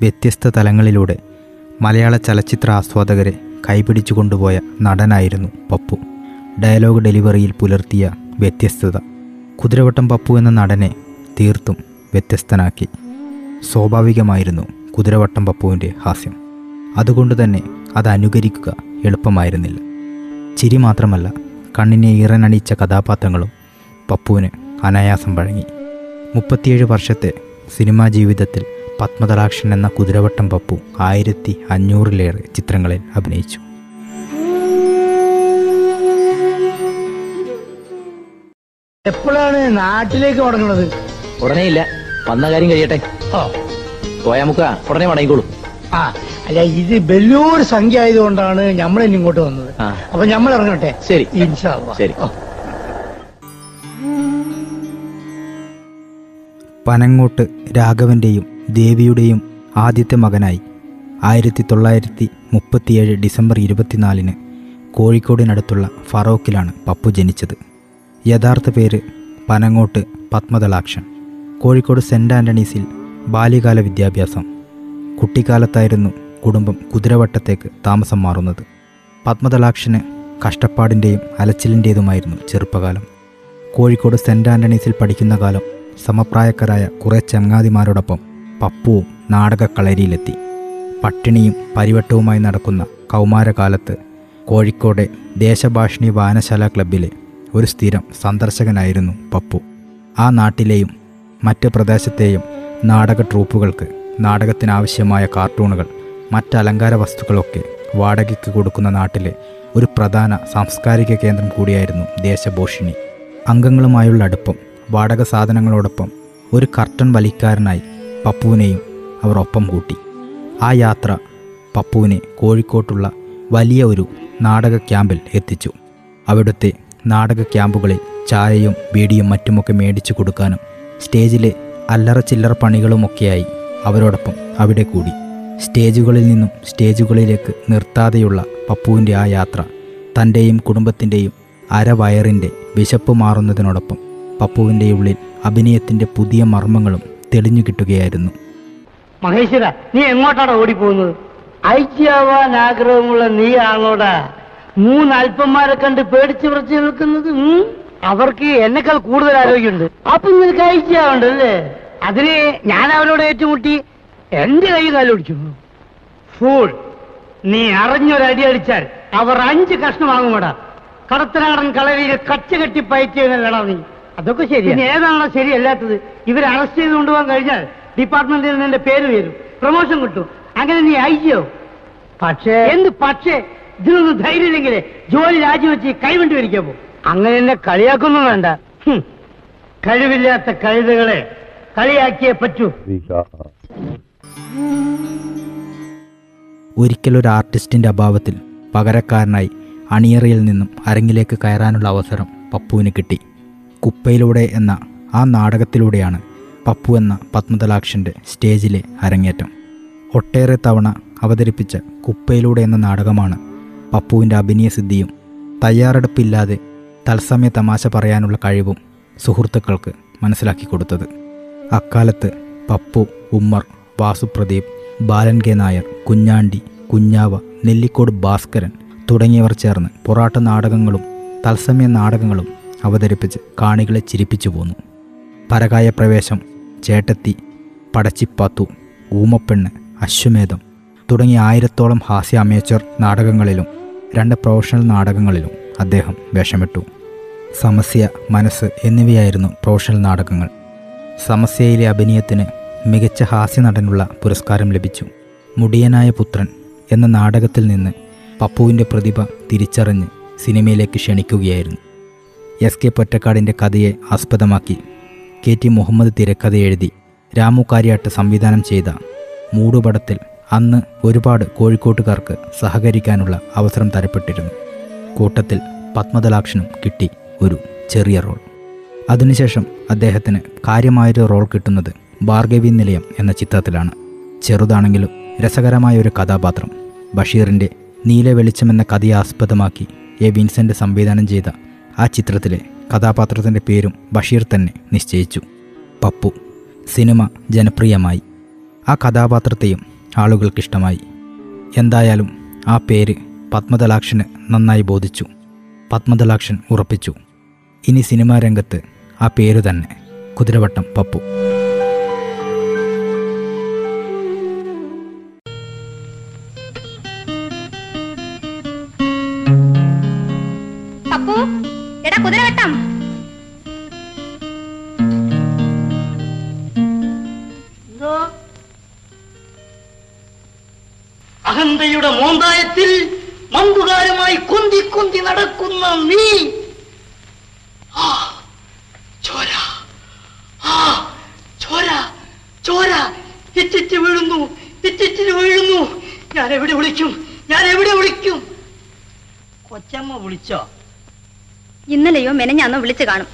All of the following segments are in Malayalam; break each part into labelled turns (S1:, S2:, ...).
S1: വ്യത്യസ്ത തലങ്ങളിലൂടെ മലയാള ചലച്ചിത്ര ആസ്വാദകരെ കൈപിടിച്ചു കൊണ്ടുപോയ നടനായിരുന്നു പപ്പു. ഡയലോഗ് ഡെലിവറിയിൽ പുലർത്തിയ വ്യത്യസ്തത. കുതിരവട്ടം പപ്പു എന്ന നടനെ തീർത്തും വ്യത്യസ്തനാക്കി. സ്വാഭാവികമായിരുന്നു കുതിരവട്ടം പപ്പുവിന്റെ ഹാസ്യം. അതുകൊണ്ട് തന്നെ അത് അനുകരിക്കുക എളുപ്പമായിരുന്നില്ല. ചിരി മാത്രമല്ല കണ്ണിനെ ഈറനണിച്ച കഥാപാത്രങ്ങളും പപ്പുവിന് അനായാസം വഴങ്ങി. മുപ്പത്തിയേഴ് വർഷത്തെ സിനിമാ ജീവിതത്തിൽ പത്മതലാക്ഷൻ എന്ന കുതിരവട്ടം പപ്പു ആയിരത്തി അഞ്ഞൂറിലേറെ ചിത്രങ്ങളിൽ അഭിനയിച്ചു.
S2: എപ്പോഴാണ് നാട്ടിലേക്ക് മടങ്ങുന്നത്
S3: ഉടനെ ഇല്ല. വന്ന കാര്യം കഴിയട്ടെ.
S2: ഓ
S3: പോയാ മുക്ക ഉടനെ മടങ്ങിക്കോളൂ.
S2: ആ അല്ല ഇത് വലിയൊരു സംഖ്യ ആയതുകൊണ്ടാണ് നമ്മൾ ഇനി ഇങ്ങോട്ട് വന്നത്. അപ്പൊ നമ്മൾ ഇറങ്ങട്ടെ?
S3: ശരി.
S2: ഇൻഷാ അള്ളാ.
S3: ശരി.
S1: പനങ്ങോട്ട് രാഘവന്റെയും ദേവിയുടെയും ആദ്യത്തെ മകനായി. ആയിരത്തി തൊള്ളായിരത്തി മുപ്പത്തിയേഴ് ഡിസംബർ ഇരുപത്തിനാലിന് കോഴിക്കോടിനടുത്തുള്ള ഫറോക്കിലാണ് പപ്പു ജനിച്ചത്. യഥാർത്ഥ പേര് പനങ്ങോട്ട് പത്മതലാക്ഷൻ കോഴിക്കോട് സെന്റ് ആന്റണീസിൽ ബാല്യകാല വിദ്യാഭ്യാസം. കുട്ടിക്കാലത്തായിരുന്നു കുടുംബം കുതിരവട്ടത്തേക്ക് താമസം മാറുന്നത്. പത്മതലാക്ഷന് കഷ്ടപ്പാടിന്റെയും അലച്ചിലിന്റേതുമായിരുന്നു ചെറുപ്പകാലം. കോഴിക്കോട് സെന്റ് ആന്റണീസിൽ പഠിക്കുന്ന കാലം സമപ്രായക്കാരായ കുറേ ചങ്ങാതിമാരോടൊപ്പം പപ്പുവും നാടകക്കളരിയിലെത്തി. പട്ടിണിയും പരിവട്ടവുമായി നടക്കുന്ന കൗമാരകാലത്ത് കോഴിക്കോടെ ദേശഭാഷിണി വായനശാല ക്ലബ്ബിലെ ഒരു സ്ഥിരം സന്ദർശകനായിരുന്നു പപ്പു. ആ നാട്ടിലെയും മറ്റ് പ്രദേശത്തെയും നാടക ട്രൂപ്പുകൾക്ക് നാടകത്തിനാവശ്യമായ കാർട്ടൂണുകൾ മറ്റ് അലങ്കാര വസ്തുക്കളൊക്കെ വാടകയ്ക്ക് കൊടുക്കുന്ന നാട്ടിലെ ഒരു പ്രധാന സാംസ്കാരിക കേന്ദ്രം കൂടിയായിരുന്നു ദേശഭൂഷിണി. അംഗങ്ങളുമായുള്ള അടുപ്പം വാടക സാധനങ്ങളോടൊപ്പം ഒരു കർട്ടൻ വലിക്കാരനായി പപ്പുവിനെയും അവർ ഒപ്പം കൂട്ടി. ആ യാത്ര പപ്പുവിനെ കോഴിക്കോട്ടുള്ള വലിയ ഒരു നാടക ക്യാമ്പിൽ എത്തിച്ചു. അവിടുത്തെ നാടക ക്യാമ്പുകളിൽ ചായയും ബീഡിയും മറ്റുമൊക്കെ മേടിച്ചു കൊടുക്കാനും സ്റ്റേജിലെ അല്ലറ ചില്ലറ പണികളുമൊക്കെയായി അവരോടൊപ്പം അവിടെ കൂടി. സ്റ്റേജുകളിൽ നിന്നും സ്റ്റേജുകളിലേക്ക് നിർത്താതെയുള്ള പപ്പുവിന്റെ ആ യാത്ര തന്റെയും കുടുംബത്തിന്റെയും അരവയറിന്റെ വിശപ്പ് മാറുന്നതിനോടൊപ്പം പപ്പുവിന്റെ ഉള്ളിൽ അഭിനയത്തിന്റെ പുതിയ മർമ്മങ്ങളും തെളിഞ്ഞു കിട്ടുകയായിരുന്നു.
S2: മഹേശ്വര നീ എങ്ങോട്ടാണ് ഓടിപ്പോകുന്നത്? ഐക്യാവാൻ ആഗ്രഹമുള്ള നീ ആണോടാ മൂന്ന് അല്പന്മാരെ കണ്ട് പേടിച്ച് വിറച്ച് നിൽക്കുന്നത് അവർക്ക് എന്നെക്കാൾ കൂടുതൽ ആരോഗ്യമുണ്ട്. അപ്പൊ നിനക്ക് ഐക്യാവുണ്ടല്ലേ അതിന് ഞാൻ അവരോട് ഏറ്റുമുട്ടി. എന്റെ കൈ കാലൊടിച്ചു. ഫൂൾ നീ അറിഞ്ഞൊരടി അടിച്ചാൽ അവർ അഞ്ച് കഷ്ണം കഷ്ണമാകുമടാ കടത്തനാടൻ കളരിയിൽ കച്ച കെട്ടി പയറ്റിയതല്ലടാ നീ? അതൊക്കെ ശരി ഏതാണോ ശരിയല്ലാത്തത്. ഇവരെ അറസ്റ്റ് ചെയ്ത് കൊണ്ടുപോകാൻ കഴിഞ്ഞാൽ ഡിപ്പാർട്ട്മെന്റിൽ നിന്ന് എന്റെ പേര് വരും. പ്രൊമോഷൻ കിട്ടും. അങ്ങനെ നീ അയച്ചോ പക്ഷേ എന്ത് പക്ഷേ? ഇതിനൊന്ന് ധൈര്യമില്ലെങ്കിലേ ജോലി രാജിവെച്ച് കൈവണ്ടി വരിക്കാൻ പോകും. അങ്ങനെ എന്നെ കളിയാക്കൊന്നും വേണ്ട. കഴിവില്ലാത്ത കഴുതകളെ കളിയാക്കിയേ പറ്റൂ.
S1: ഒരിക്കലൊരു ആർട്ടിസ്റ്റിന്റെ അഭാവത്തിൽ പകരക്കാരനായി അണിയറയിൽ നിന്നും അരങ്ങിലേക്ക് കയറാനുള്ള അവസരം പപ്പുവിന് കിട്ടി. കുപ്പയിലൂടെ എന്ന ആ നാടകത്തിലൂടെയാണ് പപ്പു എന്ന പത്മതലാക്ഷന്റെ സ്റ്റേജിലെ അരങ്ങേറ്റം. ഒട്ടേറെ തവണ അവതരിപ്പിച്ച കുപ്പയിലൂടെ എന്ന നാടകമാണ് പപ്പുവിന്റെ അഭിനയസിദ്ധിയും തയ്യാറെടുപ്പില്ലാതെ തത്സമയ തമാശ പറയാനുള്ള കഴിവും സുഹൃത്തുക്കൾക്ക് മനസ്സിലാക്കി കൊടുത്തത്. അക്കാലത്ത് പപ്പു ഉമ്മർ വാസുപ്രദീപ് ബാലൻ കെ നായർ കുഞ്ഞാണ്ടി കുഞ്ഞാവ നെല്ലിക്കോട് ഭാസ്കരൻ തുടങ്ങിയവർ ചേർന്ന് പൊറാട്ട് നാടകങ്ങളും തത്സമയ നാടകങ്ങളും അവതരിപ്പിച്ച് കാണികളെ ചിരിപ്പിച്ചു പോന്നു. പരകായ പ്രവേശം ചേട്ടത്തി പടച്ചിപ്പാത്തു ഊമപ്പെണ്ണ് അശ്വമേധം തുടങ്ങിയ ആയിരത്തോളം ഹാസ്യ അമേച്ചർ നാടകങ്ങളിലും രണ്ട് പ്രൊഫഷണൽ നാടകങ്ങളിലും അദ്ദേഹം വേഷമിട്ടു. സമസ്യ മനസ്സ് എന്നിവയായിരുന്നു പ്രൊഫഷണൽ നാടകങ്ങൾ. സമസ്യയിലെ അഭിനയത്തിന് മികച്ച ഹാസ്യ നടനുള്ള പുരസ്കാരം ലഭിച്ചു. മുടിയനായ പുത്രൻ എന്ന നാടകത്തിൽ നിന്ന് പപ്പുവിന്റെ പ്രതിഭ തിരിച്ചറിഞ്ഞ് സിനിമയിലേക്ക് ക്ഷണിക്കുകയായിരുന്നു. എസ് കെ പൊറ്റക്കാടിന്റെ കഥയെ ആസ്പദമാക്കി. കെ ടി മുഹമ്മദ് തിരക്കഥ എഴുതി രാമു കാര്യാട്ട് സംവിധാനം ചെയ്ത മൂടുപടത്തിൽ അന്ന് ഒരുപാട് കോഴിക്കോട്ടുകാർക്ക് സഹകരിക്കാനുള്ള അവസരം തരപ്പെട്ടിരുന്നു. കൂട്ടത്തിൽ പത്മതലാക്ഷനും കിട്ടി ഒരു ചെറിയ റോൾ. അതിനുശേഷം അദ്ദേഹത്തിന് കാര്യമായൊരു റോൾ കിട്ടുന്നത് ഭാർഗവി നിലയം എന്ന ചിത്രത്തിലാണ്. ചെറുതാണെങ്കിലും രസകരമായ ഒരു കഥാപാത്രം. ബഷീറിന്റെ നീല വെളിച്ചം എന്ന കഥയെ ആസ്പദമാക്കി എ വിൻസെന്റ് സംവിധാനം ചെയ്ത ആ ചിത്രത്തിലെ കഥാപാത്രത്തിന്റെ പേരും ബഷീർ തന്നെ നിശ്ചയിച്ചു. പപ്പു സിനിമ ജനപ്രിയമായി. ആ കഥാപാത്രത്തെയും ആളുകൾക്കിഷ്ടമായി. എന്തായാലും ആ പേര് പത്മതലാക്ഷന് നന്നായി ബോധിച്ചു. പത്മതലാക്ഷൻ ഉറപ്പിച്ചു. ഇനി സിനിമാ രംഗത്ത് ആ പേര് തന്നെ കുതിരവട്ടം പപ്പു.
S2: നീ. ആ, ചോര. ആ ചോര ചോര. ഇറ്റിറ്റ് വീഴുന്നു ഇറ്റിറ്റിന് വീഴുന്നു. ഞാൻ എവിടെ വിളിക്കും? ഞാൻ എവിടെ വിളിക്കും? കൊച്ചമ്മ വിളിച്ചോ?
S4: ഇന്നലെയോ മെനഞ്ഞാന്നോ വിളിച്ചു കാണും.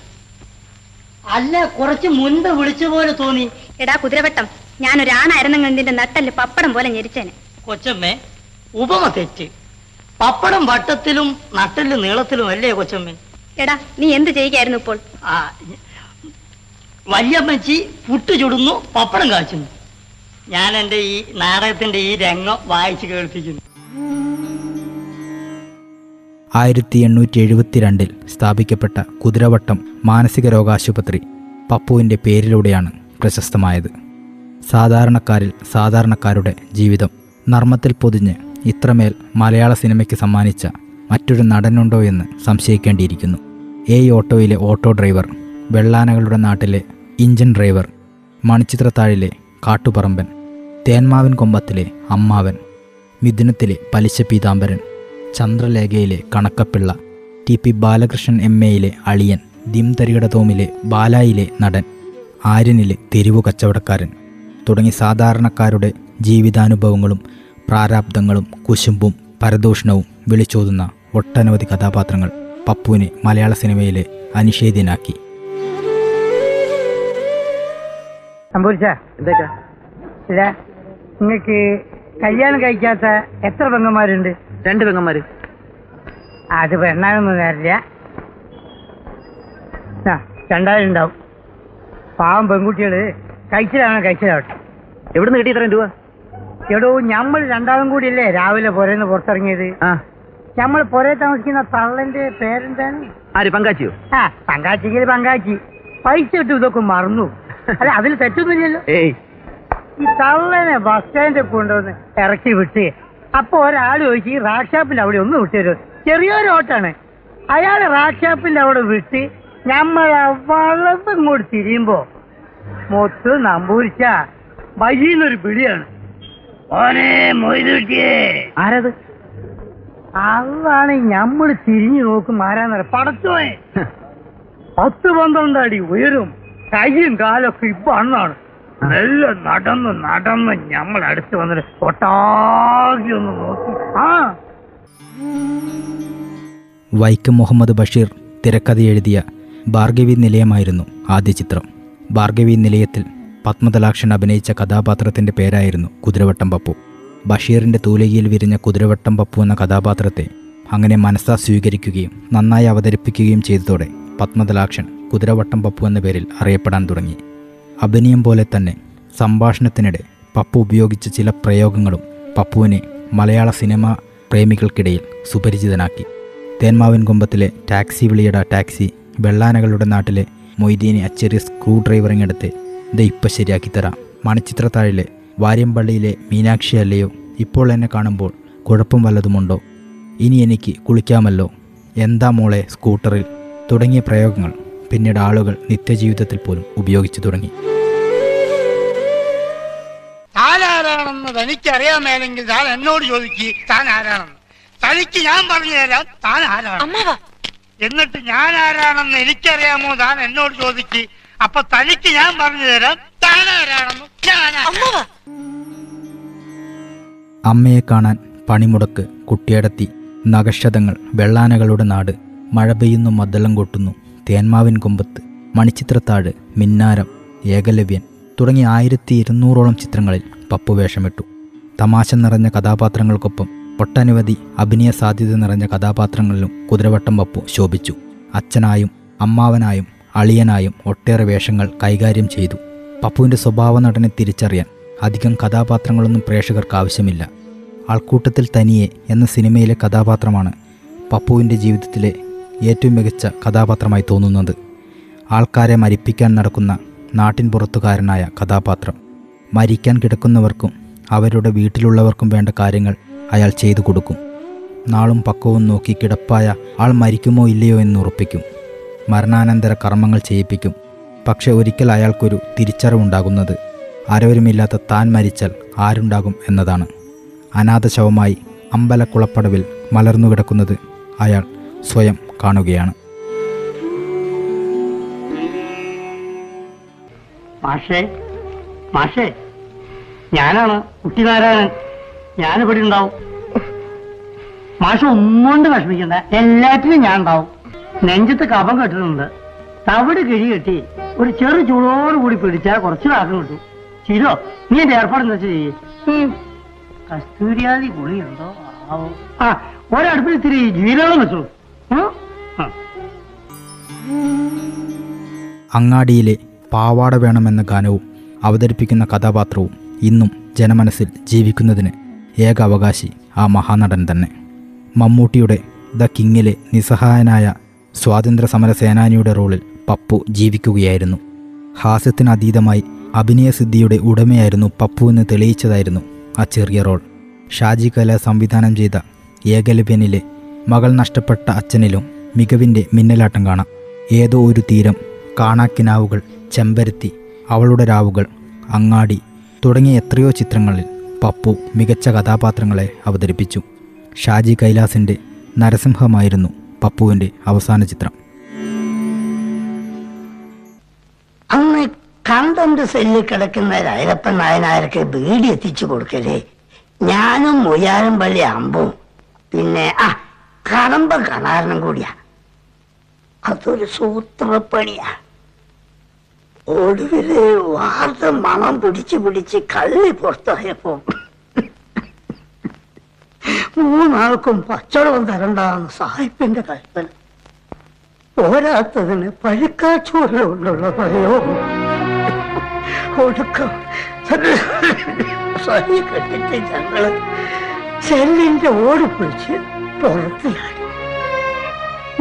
S2: അല്ല കുറച്ച് മുൻപ് വിളിച്ച പോലെ തോന്നി.
S4: എടാ കുതിരവട്ടം. ഞാനൊരാണായിരുന്നെങ്കിൽ നിന്റെ നട്ടൽ പപ്പടം പോലെ ഞെരിച്ചേനെ.
S2: കൊച്ചമ്മേ ഉപമ തെറ്റ്. പപ്പടം വട്ടത്തിലും നട്ടൽ നീളത്തിലും അല്ലേ കൊച്ചമ്മേ?
S4: എടാ നീ എന്ത് ചെയ്യുകയായിരുന്നു ഇപ്പോൾ?
S2: ആ വല്യമ്മച്ചി പുട്ട് ചുടുന്നു പപ്പടം കാച്ചുന്നു. ഞാൻ എന്റെ ഈ നാടകത്തിന്റെ ഈ രംഗം വായിച്ചു കേൾപ്പിക്കുന്നു.
S1: ആയിരത്തി എണ്ണൂറ്റി എഴുപത്തിരണ്ടിൽ സ്ഥാപിക്കപ്പെട്ട കുതിരവട്ടം മാനസിക രോഗാശുപത്രി പപ്പുവിന്റെ പേരിലൂടെയാണ് പ്രശസ്തമായത്. സാധാരണക്കാരിൽ സാധാരണക്കാരുടെ ജീവിതം നർമ്മത്തിൽ പൊതിഞ്ഞ് ഇത്രമേൽ മലയാള സിനിമയ്ക്ക് സമ്മാനിച്ച മറ്റൊരു നടനുണ്ടോ എന്ന് സംശയിക്കേണ്ടിയിരിക്കുന്നു. എ ഓട്ടോയിലെ ഓട്ടോ ഡ്രൈവർ വെള്ളാനകളുടെ നാട്ടിലെ ഇഞ്ചൻ ഡ്രൈവർ മണിച്ചിത്രത്താഴിലെ കാട്ടുപറമ്പൻ തേന്മാവൻ കൊമ്പത്തിലെ അമ്മാവൻ മിഥുനത്തിലെ പലിശ പീതാംബരൻ ചന്ദ്രലേഖയിലെ കണക്കപ്പിള്ള ടി പി ബാലകൃഷ്ണൻ എം എയിലെ അളിയൻ ദിംതരികട തോമിലെ ബാലായിലെ നടൻ ആര്യനിലെ തെരുവു കച്ചവടക്കാരൻ തുടങ്ങി സാധാരണക്കാരുടെ ജീവിതാനുഭവങ്ങളും പ്രാരാബ്ദങ്ങളും കുശുമ്പും പരദൂഷണവും വിളിച്ചോതുന്ന ഒട്ടനവധി കഥാപാത്രങ്ങൾ പപ്പുവിനെ മലയാള സിനിമയിലെ അനിഷേധ്യനാക്കി.
S2: നിങ്ങൾക്ക് കല്യാണം കഴിക്കാത്ത എത്ര പെങ്ങന്മാരുണ്ട്?
S3: രണ്ട് പെങ്ങന്മാര്.
S2: അത് പെണ്ണാണെന്ന് നേരില്ല ആ രണ്ടായിരം ഉണ്ടാവും. പാവം പെൺകുട്ടികൾ കഴിച്ചിലാണ് കഴിച്ചതാവട്ടെ
S3: എവിടുന്ന് കിട്ടി ഇത്രയും രൂപ?
S2: എടോ നമ്മൾ രണ്ടാളും കൂടി ഇല്ലേ രാവിലെ പുരന്ന് പുറത്തിറങ്ങിയത്?
S3: ആ.
S2: നമ്മൾ പുരേ താമസിക്കുന്ന തള്ളന്റെ പേരെന്താണ്?
S3: ആര് പങ്കാച്ചിയോ?
S2: ആ പങ്കാച്ചിക്ക് പങ്കാച്ചി. പൈസ ഇട്ടു ഇതൊക്കെ മറന്നു. അല്ല അതിൽ തെറ്റൊന്നുമില്ലല്ലോ.
S3: ഏയ്.
S2: ഈ തള്ളനെ ബസ് സ്റ്റാൻഡിൽ കൊണ്ടുവന്ന് ഇറക്കി വിട്ട് അപ്പൊ ഒരാൾ ചോദിച്ചു ഈ റാക്ക് ഷാപ്പിന്റെ അവിടെ ഒന്ന് വിട്ടുതരും ചെറിയൊരു ഓട്ടാണ്. അയാൾ റാക്ക് ഷാപ്പിന്റെ അവിടെ വിട്ട് നമ്മളെ വളർത്തും കൂടി തിരിയുമ്പോ മൊത്തം നമ്പൂരിച്ച വഴിന്നൊരു പിടിയാണ് ഓനെ മൊയ്തുട്ടിയേ
S3: ആരത്?
S2: അതാണ് ഞമ്മൾ തിരിഞ്ഞു നോക്കും ആരാന്നറിയ. പടച്ചോയെ പത്ത് പന്ത്രണ്ട് അടി ഉയരും കയ്യും കാലൊക്കെ ഇപ്പൊ അണ്ണാണ് നല്ല നടന്ന് നടന്ന് ഞമ്മൾ അടുത്ത് വന്നിട്ട് ഒട്ടാകി ഒന്ന് നോക്കി. ആ.
S1: വൈക്കം മുഹമ്മദ് ബഷീർ തിരക്കഥ എഴുതിയ ഭാർഗവി നിലയമായിരുന്നു ആദ്യ ചിത്രം. ഭാർഗവി നിലയത്തിൽ പത്മതലാക്ഷൻ അഭിനയിച്ച കഥാപാത്രത്തിന്റെ പേരായിരുന്നു കുതിരവട്ടം പപ്പു. ബഷീറിന്റെ തൂലികയിൽ വിരിഞ്ഞ കുതിരവട്ടം പപ്പു എന്ന കഥാപാത്രത്തെ അങ്ങനെ മനസ്സാ സ്വീകരിക്കുകയും നന്നായി അവതരിപ്പിക്കുകയും ചെയ്തതോടെ പത്മതലാക്ഷൻ കുതിരവട്ടം പപ്പു എന്ന പേരിൽ അറിയപ്പെടാൻ തുടങ്ങി. അഭിനയം പോലെ തന്നെ സംഭാഷണത്തിനിടെ പപ്പു ഉപയോഗിച്ച ചില പ്രയോഗങ്ങളും പപ്പുവിനെ മലയാള സിനിമ പ്രേമികൾക്കിടയിൽ സുപരിചിതനാക്കി. തേന്മാവിൻ കൊമ്പത്തിലെ ടാക്സി വിളിയട ടാക്സി വെള്ളാനകളുടെ നാട്ടിലെ മൊയ്തീനെ അച്ചെറിയ സ്ക്രൂ ഡ്രൈവറിങ്ങെടുത്ത് ഇത് ഇപ്പം ശരിയാക്കി തരാം. മണിച്ചിത്രത്താഴിലെ വാര്യമ്പള്ളിയിലെ മീനാക്ഷി അല്ലയോ? ഇപ്പോൾ എന്നെ കാണുമ്പോൾ കുഴപ്പം വല്ലതുമുണ്ടോ? ഇനി എനിക്ക് കുളിക്കാമല്ലോ. എന്താ മോളെ സ്കൂട്ടറിൽ? തുടങ്ങിയ പ്രയോഗങ്ങൾ പിന്നീട് ആളുകൾ നിത്യജീവിതത്തിൽ പോലും ഉപയോഗിച്ചു തുടങ്ങി.
S2: തനിക്കറിയാമേലെങ്കിൽ താൻ എന്നോട് ചോദിക്ക് താൻ ആരാണെന്ന് തനിക്ക് ഞാൻ പറഞ്ഞു തരാം താൻ ആരാണ് എന്നിട്ട് ഞാൻ ആരാണെന്ന് എനിക്കറിയാമോ താൻ എന്നോട് ചോദിക്ക് അപ്പൊ തനിക്ക് ഞാൻ പറഞ്ഞു തരാം
S1: അമ്മയെ കാണാൻ പണിമുടക്ക് കുട്ടിയടത്തി. നഗക്ഷതങ്ങൾ വെള്ളാനകളുടെ നാട് മഴ പെയ്യുന്നു മദ്ദളം കൊട്ടുന്നു തേന്മാവിൻ കൊമ്പത്ത് മണിച്ചിത്രത്താഴ് മിന്നാരം ഏകലവ്യൻ തുടങ്ങി ആയിരത്തി ഇരുന്നൂറോളം ചിത്രങ്ങളിൽ പപ്പു വേഷമിട്ടു. തമാശ നിറഞ്ഞ കഥാപാത്രങ്ങൾക്കൊപ്പം ഒട്ടനവധി അഭിനയ സാധ്യത നിറഞ്ഞ കഥാപാത്രങ്ങളിലും കുതിരവട്ടം പപ്പു ശോഭിച്ചു. അച്ഛനായും അമ്മാവനായും അളിയനായും ഒട്ടേറെ വേഷങ്ങൾ കൈകാര്യം ചെയ്തു. പപ്പുവിന്റെ സ്വഭാവ നടനെ തിരിച്ചറിയാൻ അധികം കഥാപാത്രങ്ങളൊന്നും പ്രേക്ഷകർക്ക് ആവശ്യമില്ല. ആൾക്കൂട്ടത്തിൽ തനിയെ എന്ന സിനിമയിലെ കഥാപാത്രമാണ് പപ്പുവിന്റെ ജീവിതത്തിലെ ഏറ്റവും മികച്ച കഥാപാത്രമായി തോന്നുന്നത്. ആൾക്കാരെ മരിപ്പിക്കാൻ നടക്കുന്ന നാട്ടിൻ പുറത്തുകാരനായ കഥാപാത്രം. മരിക്കാൻ കിടക്കുന്നവർക്കും അവരുടെ വീട്ടിലുള്ളവർക്കും വേണ്ട കാര്യങ്ങൾ അയാൾ ചെയ്തു കൊടുക്കും. നാളും പക്കവും നോക്കി കിടപ്പായ ആൾ മരിക്കുമോ ഇല്ലയോ എന്ന് ഉറപ്പിക്കും. മരണാനന്തര കർമ്മങ്ങൾ ചെയ്യിപ്പിക്കും. പക്ഷെ ഒരിക്കൽ അയാൾക്കൊരു തിരിച്ചറിവുണ്ടാകുന്നത്. ആരോരുമില്ലാത്ത താൻ മരിച്ചാൽ ആരുണ്ടാകും എന്നതാണ്. അനാഥശവമായി അമ്പലക്കുളപ്പടവിൽ മലർന്നു കിടക്കുന്നത് അയാൾ സ്വയം കാണുകയാണ്.
S2: മാഷേ മാഷേ ഞാനാണ് കുട്ടിനാരായണൻ. ഞാനിവിടെ ഉണ്ടാവും മാഷ ഒന്നുകൊണ്ട് വിഷമിക്കണ്ട. എല്ലാറ്റിനും ഞാൻ ഉണ്ടാവും നെഞ്ചത്ത് കഫം കെട്ടുന്നുണ്ട്. തവിട് കിഴി കെട്ടി ഒരു ചെറു ചൂടോട് കൂടി പിടിച്ചാൽ കുറച്ച് കാക്കം കിട്ടും. ചിരോ നീ എന്റെ ഏർപ്പാടെന്ന് വെച്ച് ചെയ്യേ? കസ്തൂരിയാതി ഗുളിയുണ്ടോ. ആ ഒരടുപ്പിൽ ഇത്തിരി ജീരകം വെച്ചോളൂ
S1: അങ്ങാടിയിലെ പാവാട വേണമെന്ന ഗാനവും അവതരിപ്പിക്കുന്ന കഥാപാത്രവും ഇന്നും ജനമനസ്സിൽ ജീവിക്കുന്നതിന് ഏക അവകാശി ആ മഹാനടൻ തന്നെ. മമ്മൂട്ടിയുടെ ദ കിങ്ങിലെ നിസ്സഹായനായ സ്വാതന്ത്ര്യ സമര സേനാനിയുടെ റോളിൽ പപ്പു ജീവിക്കുകയായിരുന്നു. ഹാസ്യത്തിന് ഹാസ്യത്തിനതീതമായി അഭിനയസിദ്ധിയുടെ ഉടമയായിരുന്നു പപ്പു എന്ന് തെളിയിച്ചതായിരുന്നു ആ ചെറിയ റോൾ. ഷാജി കല സംവിധാനം ചെയ്ത ഏകലവ്യനിലെ മകൾ നഷ്ടപ്പെട്ട അച്ഛനിലും മികവിന്റെ മിന്നലാട്ടം കാണാം. ഏതോ ഒരു തീരം കാണാക്കിനാവുകൾ ചെമ്പരത്തി അവളുടെ രാവുകൾ അങ്ങാടി തുടങ്ങിയ എത്രയോ ചിത്രങ്ങളിൽ പപ്പു മികച്ച കഥാപാത്രങ്ങളെ അവതരിപ്പിച്ചു. ഷാജി കൈലാസിന്റെ നരസിംഹമായിരുന്നു പപ്പുവിന്റെ അവസാന ചിത്രം.
S5: അന്ന് കണ്ടന്റ് സെല്ലിൽ കിടക്കുന്ന രൈരപ്പൻ നായനാർക്ക് ബീഡി എത്തിച്ചു കൊടുക്കലേ ഞാനും മുയാരും പള്ളി അമ്പും. പിന്നെ ആ കടമ്പ കണാരനും കൂടിയാ. അതൊരു സൂത്രപ്പണിയാ. ഒടുവിൽ വാർത്ത മണം പിടിച്ച് പിടിച്ച് കള്ളി പുറത്തായപ്പോ മൂന്നാൾക്കും പച്ചവെള്ളം തരണ്ടാന്ന് സാഹിബിന്റെ കൽപ്പന. പോരാത്തതിന് പഴുക്കാച്ചൂരല കൊണ്ടുള്ള പഴയോ ഒടുക്കം സഹി കെട്ടിട്ട് ഞങ്ങൾ ചെല്ലിന്റെ ഓട് പിടിച്ച് പുറത്ത് ചാടി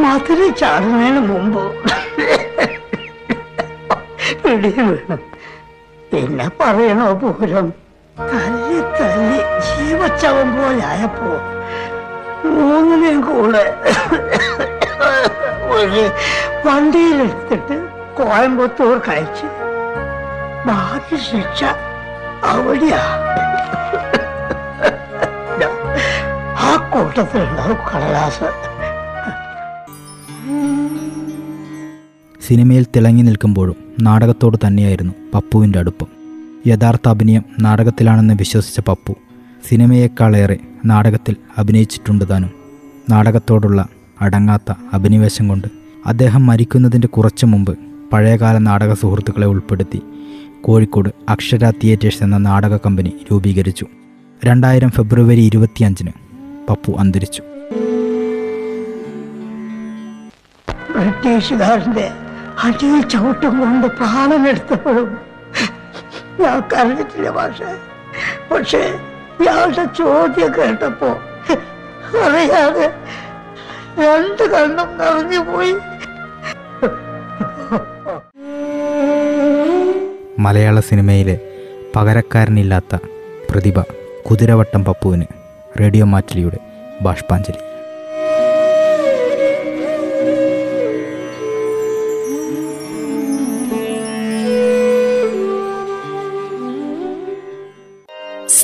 S5: മധുര ചാടുന്നതിന് മുമ്പ് പിടി വീണു. പിന്നെ പറയണോ പൂരം? തല്ലി തല്ലി ജീവച്ചവൻ പോലായപ്പോ മൂന്നിനെയും കൂടെ വണ്ടിയിലെടുത്തിട്ട് കോയമ്പത്തൂർ കഴിച്ച് ബാക്കി ശിക്ഷ അവിടെയാ ആ കൂട്ടത്തിലുണ്ടാവും കടലാസ്?
S1: സിനിമയിൽ തിളങ്ങി നിൽക്കുമ്പോഴും നാടകത്തോട് തന്നെയായിരുന്നു പപ്പുവിന്റെ അടുപ്പം. യഥാർത്ഥ അഭിനയം നാടകത്തിലാണെന്ന് വിശ്വസിച്ച പപ്പു സിനിമയേക്കാളേറെ നാടകത്തിൽ അഭിനയിച്ചിട്ടുണ്ട് താനും. നാടകത്തോടുള്ള അടങ്ങാത്ത അഭിനിവേശം കൊണ്ട് അദ്ദേഹം മരിക്കുന്നതിന്റെ കുറച്ചു മുമ്പ് പഴയകാല നാടക സുഹൃത്തുക്കളെ ഉൾപ്പെടുത്തി കോഴിക്കോട് അക്ഷര തിയേറ്റേഴ്സ് എന്ന നാടക കമ്പനി രൂപീകരിച്ചു. രണ്ടായിരം ഫെബ്രുവരി ഇരുപത്തിയഞ്ചിന് പപ്പു അന്തരിച്ചു.
S5: ബ്രിട്ടീഷുകാരന്റെ അടിയിൽ ചവിട്ടും കൊണ്ട് പ്രാണനെടുത്തപ്പോഴും ഞാൻ കരഞ്ഞിട്ടില്ല പക്ഷേ പക്ഷേ ഇയാളുടെ ചോദ്യം കേട്ടപ്പോ അറിയാതെ രണ്ട് കണ്ണും നിറഞ്ഞു പോയി.
S1: മലയാള സിനിമയിലെ പകരക്കാരനില്ലാത്ത പ്രതിഭ കുതിരവട്ടം പപ്പുവിന് റേഡിയോ മാറ്റിലിയുടെ ബാഷ്പാഞ്ജലി.